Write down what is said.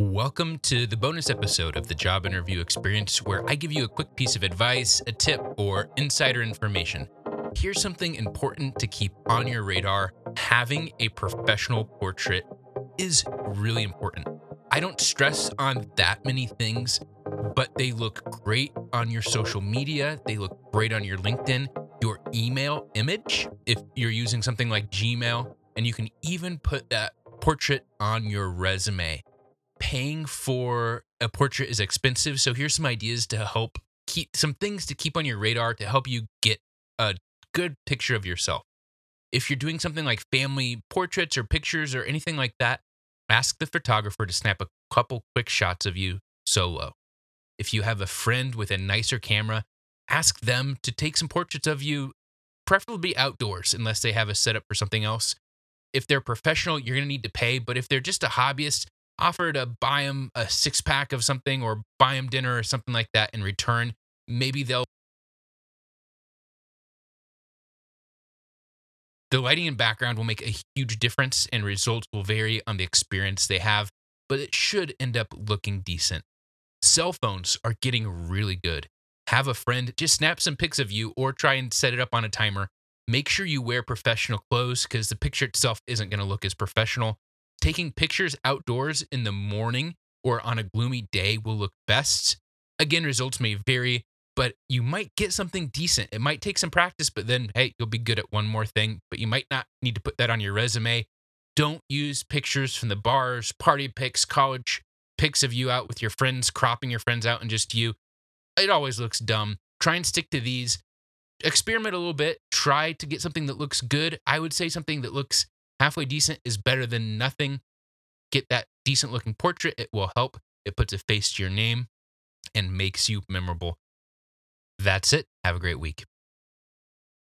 Welcome to the bonus episode of the Job Interview Experience, where I give you a quick piece of advice, a tip, or insider information. Here's something important to keep on your radar having a professional portrait is really important. I don't stress on that many things, but they look great on your social media, they look great on your LinkedIn, your email image, if you're using something like Gmail, and you can even put that portrait on your resume paying for a portrait is expensive. So here's some ideas to help keep some things to keep on your radar to help you get a good picture of yourself. If you're doing something like family portraits or pictures or anything like that, ask the photographer to snap a couple quick shots of you solo. If you have a friend with a nicer camera, ask them to take some portraits of you, preferably outdoors, unless they have a setup for something else. If they're professional, you're going to need to pay, but if they're just a hobbyist, offer to buy them a six pack of something or buy them dinner or something like that in return. Maybe they'll. The lighting and background will make a huge difference, and results will vary on the experience they have, but it should end up looking decent. Cell phones are getting really good. Have a friend just snap some pics of you or try and set it up on a timer. Make sure you wear professional clothes because the picture itself isn't going to look as professional taking pictures outdoors in the morning or on a gloomy day will look best. Again, results may vary, but you might get something decent. It might take some practice, but then, hey, you'll be good at one more thing, but you might not need to put that on your resume. Don't use pictures from the bars, party pics, college pics of you out with your friends, cropping your friends out and just you. It always looks dumb. Try and stick to these. Experiment a little bit. Try to get something that looks good. I would say something that looks halfway decent is better than nothing. Get that decent looking portrait. It will help. It puts a face to your name and makes you memorable. That's it. Have a great week.